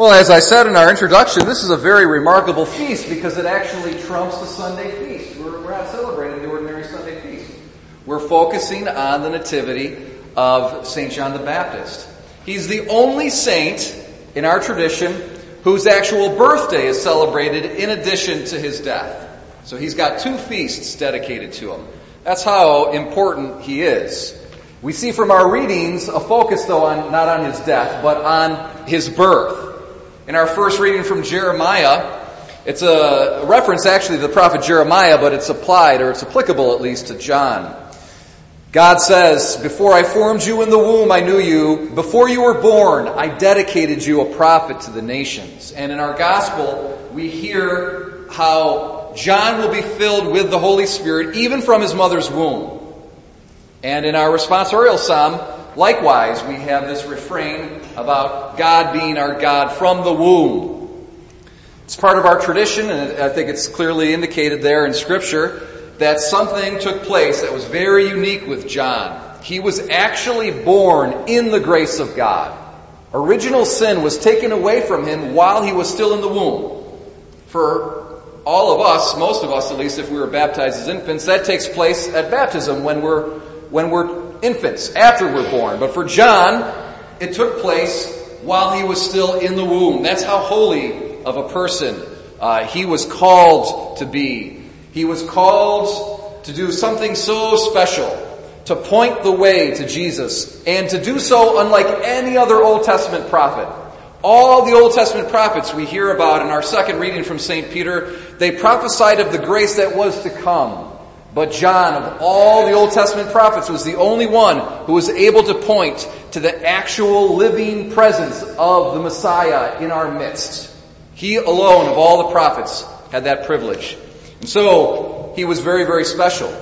Well, as I said in our introduction, this is a very remarkable feast because it actually trumps the Sunday feast. We're, we're not celebrating the ordinary Sunday feast. We're focusing on the nativity of St. John the Baptist. He's the only saint in our tradition whose actual birthday is celebrated in addition to his death. So he's got two feasts dedicated to him. That's how important he is. We see from our readings a focus though on, not on his death, but on his birth. In our first reading from Jeremiah, it's a reference actually to the prophet Jeremiah, but it's applied, or it's applicable at least, to John. God says, Before I formed you in the womb, I knew you. Before you were born, I dedicated you a prophet to the nations. And in our gospel, we hear how John will be filled with the Holy Spirit even from his mother's womb. And in our responsorial psalm, likewise, we have this refrain about God being our God from the womb. It's part of our tradition, and I think it's clearly indicated there in Scripture that something took place that was very unique with John. He was actually born in the grace of God. Original sin was taken away from him while he was still in the womb. For all of us, most of us at least, if we were baptized as infants, that takes place at baptism when we're, when we're infants, after we're born. But for John, it took place while he was still in the womb. That's how holy of a person uh, he was called to be. He was called to do something so special, to point the way to Jesus, and to do so unlike any other Old Testament prophet. All the Old Testament prophets we hear about in our second reading from St. Peter, they prophesied of the grace that was to come. But John, of all the Old Testament prophets, was the only one who was able to point to the actual living presence of the Messiah in our midst. He alone of all the prophets had that privilege. And so he was very, very special.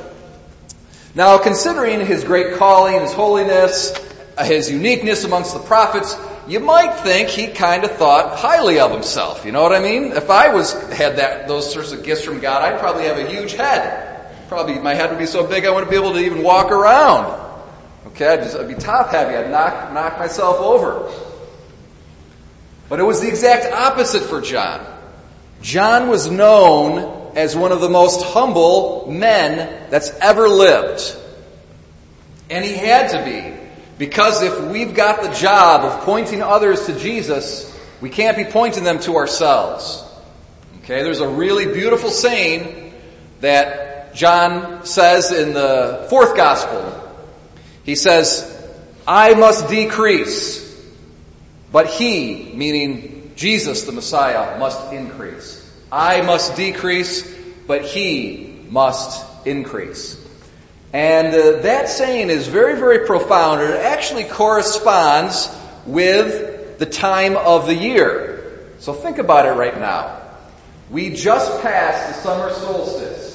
Now, considering his great calling, his holiness, uh, his uniqueness amongst the prophets, you might think he kind of thought highly of himself. You know what I mean? If I was had that those sorts of gifts from God, I'd probably have a huge head. Probably my head would be so big I wouldn't be able to even walk around. Okay, I'd, just, I'd be top heavy. I'd knock knock myself over. But it was the exact opposite for John. John was known as one of the most humble men that's ever lived. And he had to be. Because if we've got the job of pointing others to Jesus, we can't be pointing them to ourselves. Okay, there's a really beautiful saying that John says in the fourth gospel. He says, I must decrease, but he, meaning Jesus the Messiah, must increase. I must decrease, but he must increase. And uh, that saying is very, very profound. It actually corresponds with the time of the year. So think about it right now. We just passed the summer solstice.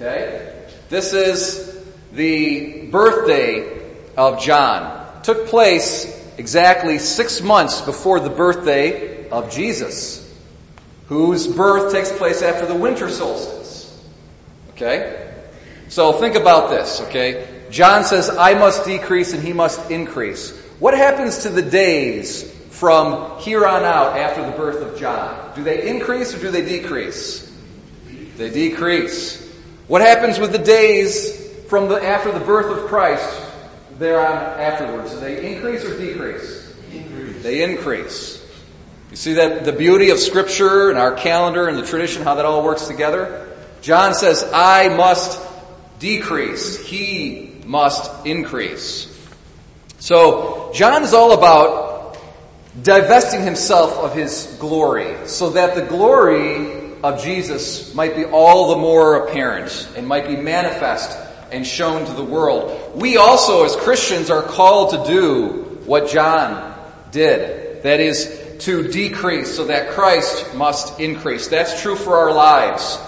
Okay? This is the birthday of John. It took place exactly six months before the birthday of Jesus whose birth takes place after the winter solstice. Okay? So think about this, okay? John says, I must decrease and he must increase. What happens to the days from here on out after the birth of John? Do they increase or do they decrease? They decrease. What happens with the days from the, after the birth of Christ there on afterwards? Do they increase or decrease? Increase. They increase. You see that the beauty of Scripture and our calendar and the tradition, how that all works together? John says, I must decrease. He must increase. So, John is all about divesting himself of his glory so that the glory of Jesus might be all the more apparent and might be manifest and shown to the world. We also, as Christians, are called to do what John did. That is, to decrease so that Christ must increase. That's true for our lives.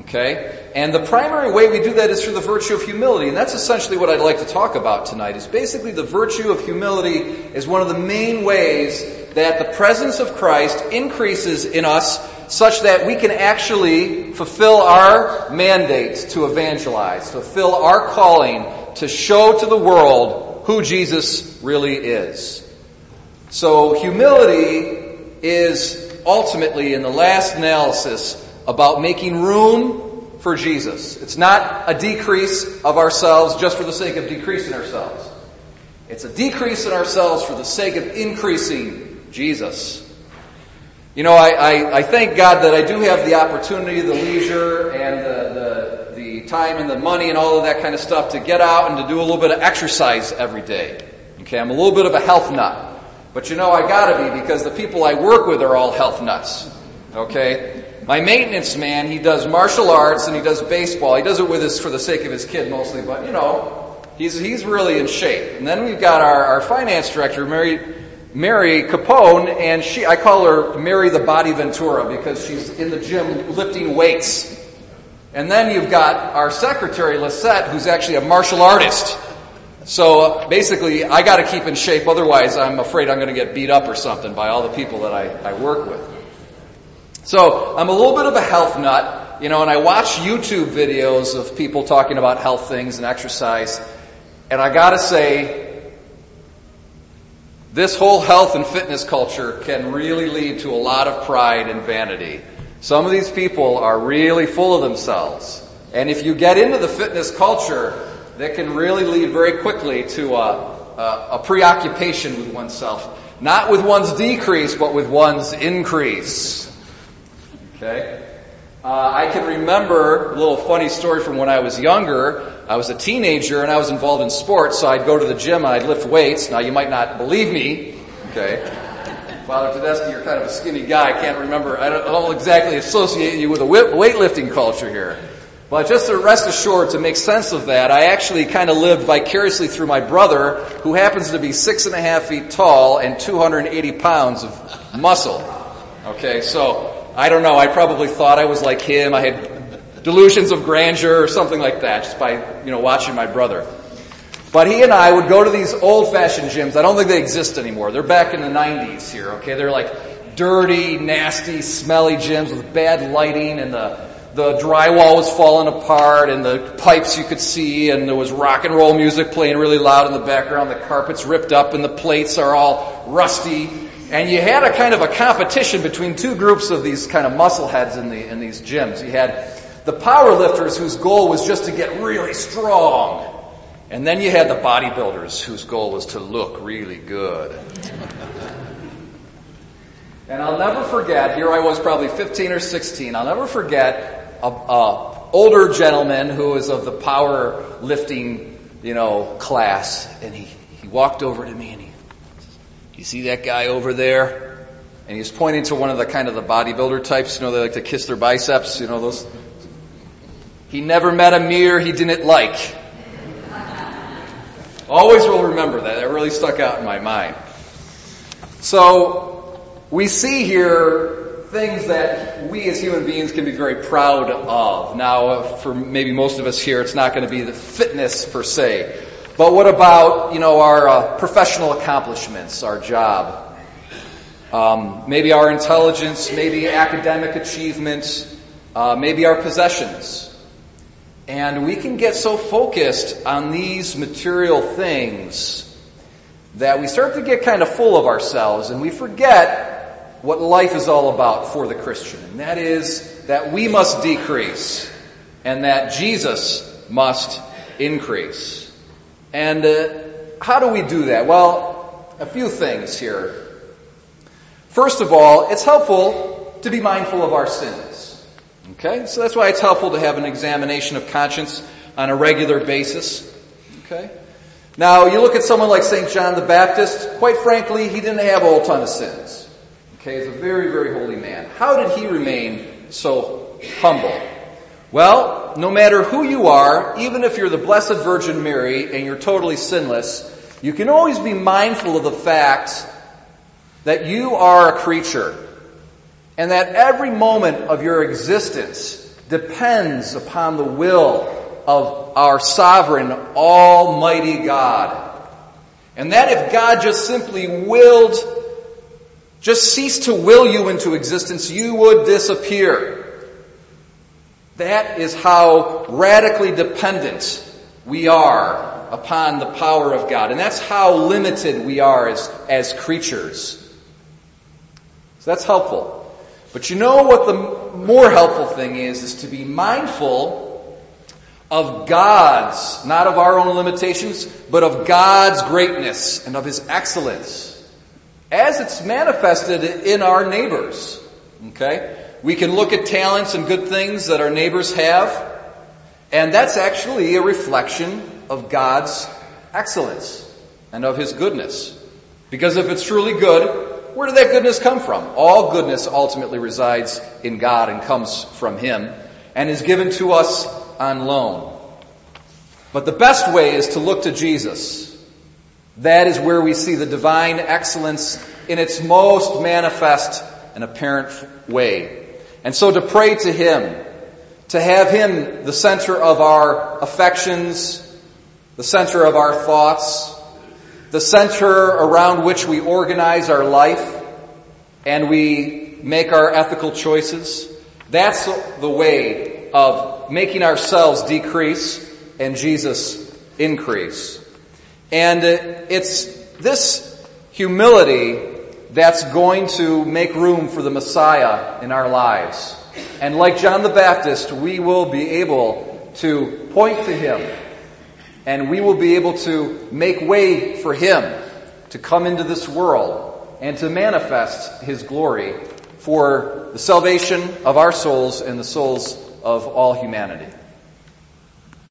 Okay? And the primary way we do that is through the virtue of humility. And that's essentially what I'd like to talk about tonight is basically the virtue of humility is one of the main ways that the presence of Christ increases in us such that we can actually fulfill our mandate to evangelize, fulfill our calling to show to the world who Jesus really is. So humility is ultimately, in the last analysis, about making room for Jesus. It's not a decrease of ourselves just for the sake of decreasing ourselves. It's a decrease in ourselves for the sake of increasing Jesus. You know, I, I, I, thank God that I do have the opportunity, the leisure, and the, the, the time and the money and all of that kind of stuff to get out and to do a little bit of exercise every day. Okay, I'm a little bit of a health nut. But you know, I gotta be because the people I work with are all health nuts. Okay? My maintenance man, he does martial arts and he does baseball. He does it with his, for the sake of his kid mostly, but you know, he's, he's really in shape. And then we've got our, our finance director, Mary, Mary Capone, and she, I call her Mary the Body Ventura because she's in the gym lifting weights. And then you've got our secretary, Lisette, who's actually a martial artist. So basically, I got to keep in shape, otherwise, I'm afraid I'm to get beat up or something by all the people that I, I work with. So I'm a little bit of a health nut, you know, and I watch YouTube videos of people talking about health things and exercise, and I got to say, this whole health and fitness culture can really lead to a lot of pride and vanity. Some of these people are really full of themselves. And if you get into the fitness culture, that can really lead very quickly to a, a, a preoccupation with oneself. Not with one's decrease, but with one's increase. Okay? Uh, I can remember a little funny story from when I was younger. I was a teenager and I was involved in sports, so I'd go to the gym and I'd lift weights. Now you might not believe me, okay? Father Tedeschi, you're kind of a skinny guy. I can't remember. I don't, I don't exactly associate you with a weightlifting culture here. But just to rest assured, to make sense of that, I actually kind of lived vicariously through my brother, who happens to be six and a half feet tall and 280 pounds of muscle. Okay, so I don't know. I probably thought I was like him. I had delusions of grandeur or something like that, just by you know watching my brother. But he and I would go to these old-fashioned gyms. I don't think they exist anymore. They're back in the 90s here. Okay, they're like dirty, nasty, smelly gyms with bad lighting and the the drywall was falling apart and the pipes you could see and there was rock and roll music playing really loud in the background. The carpet's ripped up and the plates are all rusty. And you had a kind of a competition between two groups of these kind of muscle heads in, the, in these gyms. You had the power lifters whose goal was just to get really strong. And then you had the bodybuilders whose goal was to look really good. And I'll never forget, here I was probably 15 or 16, I'll never forget a, a older gentleman who was of the power lifting, you know, class, and he, he walked over to me and you see that guy over there? And he was pointing to one of the kind of the bodybuilder types, you know, they like to kiss their biceps, you know, those. He never met a mirror he didn't like. Always will remember that. That really stuck out in my mind. So, we see here things that we as human beings can be very proud of. Now, for maybe most of us here, it's not going to be the fitness per se. But what about, you know, our uh, professional accomplishments, our job? Um, maybe our intelligence, maybe academic achievements, uh, maybe our possessions. And we can get so focused on these material things that we start to get kind of full of ourselves and we forget what life is all about for the Christian. And that is that we must decrease and that Jesus must increase. And uh, how do we do that? Well, a few things here. First of all, it's helpful to be mindful of our sins. Okay? So that's why it's helpful to have an examination of conscience on a regular basis. Okay? Now, you look at someone like St. John the Baptist, quite frankly, he didn't have a whole ton of sins. Okay, he's a very, very holy man. How did he remain so humble? Well, no matter who you are, even if you're the Blessed Virgin Mary and you're totally sinless, you can always be mindful of the fact that you are a creature and that every moment of your existence depends upon the will of our sovereign, almighty God. And that if God just simply willed just ceased to will you into existence, you would disappear. That is how radically dependent we are upon the power of God. And that's how limited we are as, as creatures. So that's helpful. But you know what the more helpful thing is, is to be mindful of God's, not of our own limitations, but of God's greatness and of His excellence as it's manifested in our neighbors. Okay? We can look at talents and good things that our neighbors have, and that's actually a reflection of God's excellence and of His goodness. Because if it's truly good, where did that goodness come from? All goodness ultimately resides in God and comes from Him and is given to us on loan. But the best way is to look to Jesus. That is where we see the divine excellence in its most manifest and apparent way. And so to pray to Him, to have Him the center of our affections, the center of our thoughts, the center around which we organize our life and we make our ethical choices. That's the way of making ourselves decrease and Jesus increase. And uh, it's this humility that's going to make room for the Messiah in our lives. And like John the Baptist, we will be able to point to him and we will be able to make way for Him to come into this world and to manifest His glory for the salvation of our souls and the souls of all humanity.